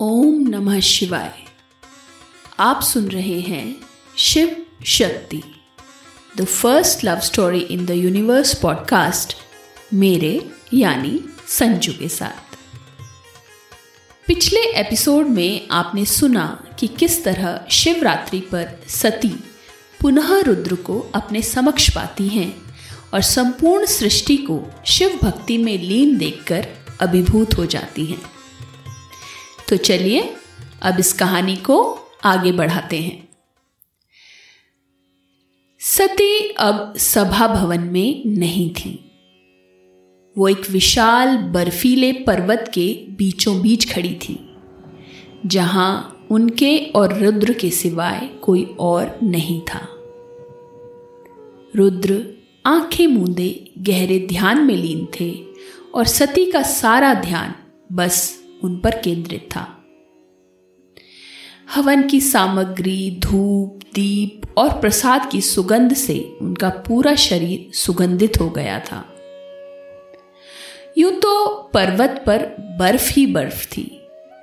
ओम नमः शिवाय। आप सुन रहे हैं Shiv Shakti. The first love story in the universe podcast मेरे यानी संजू के साथ। पिछले एपिसोड में आपने सुना कि किस तरह शिवरात्रि पर सती पुनः रुद्र को अपने समक्ष पाती हैं और संपूर्ण सृष्टि को शिव भक्ति में लीन देखकर अभिभूत हो जाती हैं। तो चलिए, अब इस कहानी को आगे बढ़ाते हैं। सती अब सभा भवन में नहीं थी। वो एक विशाल बर्फीले पर्वत के बीचों बीच खड़ी थी, जहाँ उनके और रुद्र के सिवाय कोई और नहीं था। रुद्र आँखें मूंदे गहरे ध्यान में लीन थे और सती का सारा ध्यान बस उन पर केंद्रित था। हवन की सामग्री, धूप, दीप और प्रसाद की सुगंध से उनका पूरा शरीर सुगंधित हो गया था। यूँ तो पर्वत पर बर्फ़ ही बर्फ़ थी,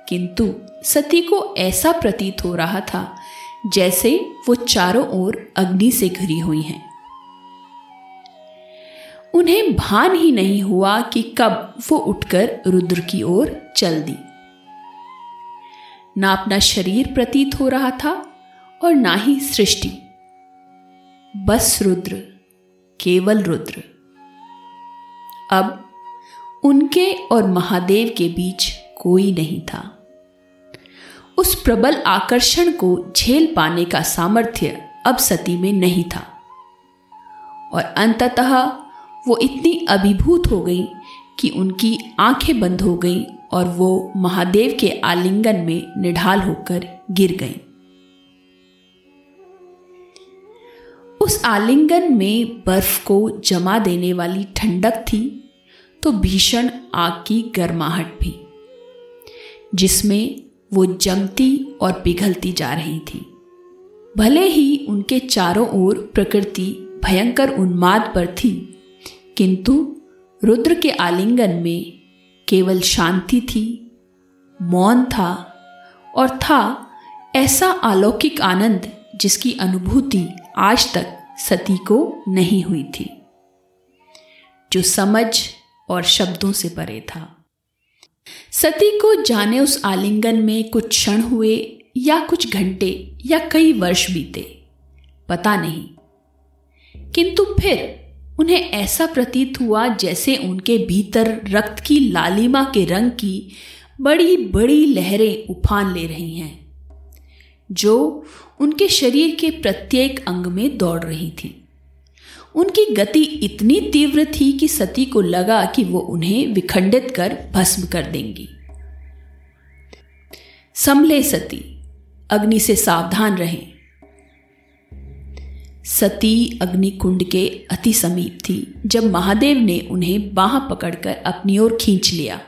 किंतु सती को ऐसा प्रतीत हो रहा था जैसे वो चारों ओर अग्नि से घिरी हुई हैं। उन्हें भान ही नहीं हुआ कि कब वो उठकर रुद्र की ओर चल दी। ना अपना शरीर प्रतीत हो रहा था और ना ही सृष्टि। बस रुद्र, केवल रुद्र। अब उनके और महादेव के बीच कोई नहीं था। उस प्रबल आकर्षण को झेल पाने का सामर्थ्य अब सती में नहीं था। और अंततः वो इतनी अभिभूत हो गई कि उनकी आँखें बंद हो गई और वो महादेव के आलिंगन में निढाल होकर गिर गई। उस आलिंगन में बर्फ़ को जमा देने वाली ठंडक थी तो भीषण आग की गर्माहट भी, जिसमें वो जमती और पिघलती जा रही थी। भले ही उनके चारों ओर प्रकृति भयंकर उन्माद पर थी किंतु रुद्र के आलिंगन में केवल शांति थी, मौन था और था ऐसा अलौकिक आनंद जिसकी अनुभूति आज तक सती को नहीं हुई थी, जो समझ और शब्दों से परे था। सती को जाने उस आलिंगन में कुछ क्षण हुए या कुछ घंटे या कई वर्ष बीते, पता नहीं। किंतु फिर उन्हें ऐसा प्रतीत हुआ जैसे उनके भीतर रक्त की लालिमा के रंग की बड़ी बड़ी लहरें उफान ले रही हैं, जो उनके शरीर के प्रत्येक अंग में दौड़ रही थी। उनकी गति इतनी तीव्र थी कि सती को लगा कि वो उन्हें विखंडित कर भस्म कर देंगी। संभले सती, अग्नि से सावधान रहें। सती अग्निकुंड के अति समीप थी, जब महादेव ने उन्हें बाह पकड़कर अपनी ओर खींच लिया।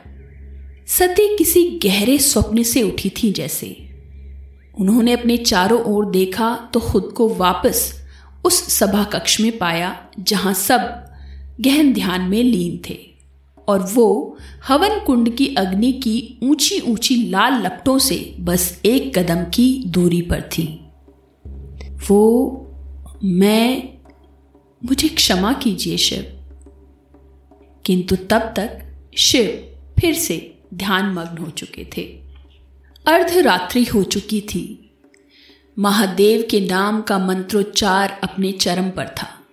सती किसी गहरे स्वप्न से उठी थी जैसे। उन्होंने अपने चारों ओर देखा तो खुद को वापस उस सभा कक्ष में पाया, जहाँ सब गहन ध्यान में लीन थे, और वो हवन कुंड की अग्नि की ऊँची ऊँची लाल लपटों से बस एक कदम की दूरी पर थी। वो मैं, मुझे क्षमा कीजिए शिव। किंतु तब तक शिव फिर से ध्यान मग्न हो चुके थे। अर्धरात्रि हो चुकी थी। महादेव के नाम का मंत्रोच्चार अपने चरम पर था।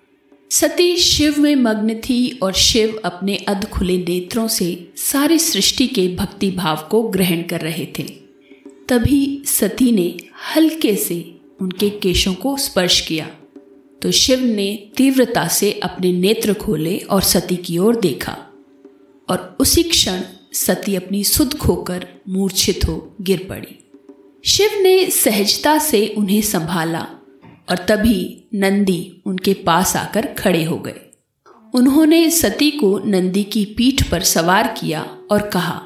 सती शिव में मग्न थी और शिव अपने अध खुले नेत्रों से सारी सृष्टि के भक्ति भाव को ग्रहण कर रहे थे। तभी सती ने हल्के से उनके केशों को स्पर्श किया। तो शिव ने तीव्रता से अपने नेत्र खोले और सती की ओर देखा। और उसी क्षण सती अपनी सुध खोकर मूर्छित हो गिर पड़ी। शिव ने सहजता से उन्हें संभाला और तभी नंदी उनके पास आकर खड़े हो गए। उन्होंने सती को नंदी की पीठ पर सवार किया और कहा,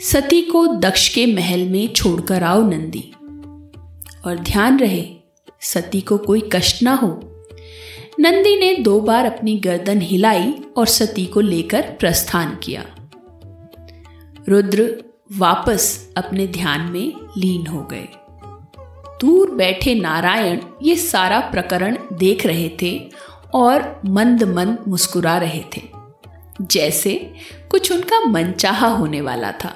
सती को दक्ष के महल में छोड़कर आओ नंदी। और ध्यान रहे सती को कोई कष्ट ना हो। नंदी ने दो बार अपनी गर्दन हिलाई और सती को लेकर प्रस्थान किया। रुद्र वापस अपने ध्यान में लीन हो गए। दूर बैठे नारायण ये सारा प्रकरण देख रहे थे और मंद मंद मुस्कुरा रहे थे, जैसे कुछ उनका मनचाहा होने वाला था।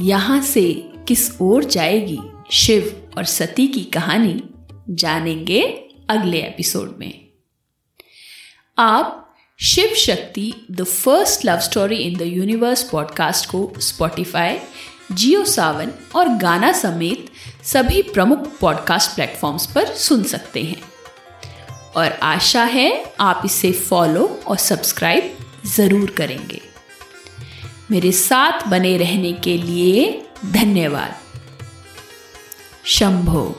यहाँ से किस ओर जाएगी शिव? और सती की कहानी जानेंगे अगले एपिसोड में। आप Shiv Shakti, the first love story in the universe podcast को स्पॉटिफाई जियो सावन और गाना समेत सभी प्रमुख पॉडकास्ट प्लेटफॉर्म्स पर सुन सकते हैं। और आशा है आप इसे फॉलो और सब्सक्राइब ज़रूर करेंगे। मेरे साथ बने रहने के लिए धन्यवाद। शंभो।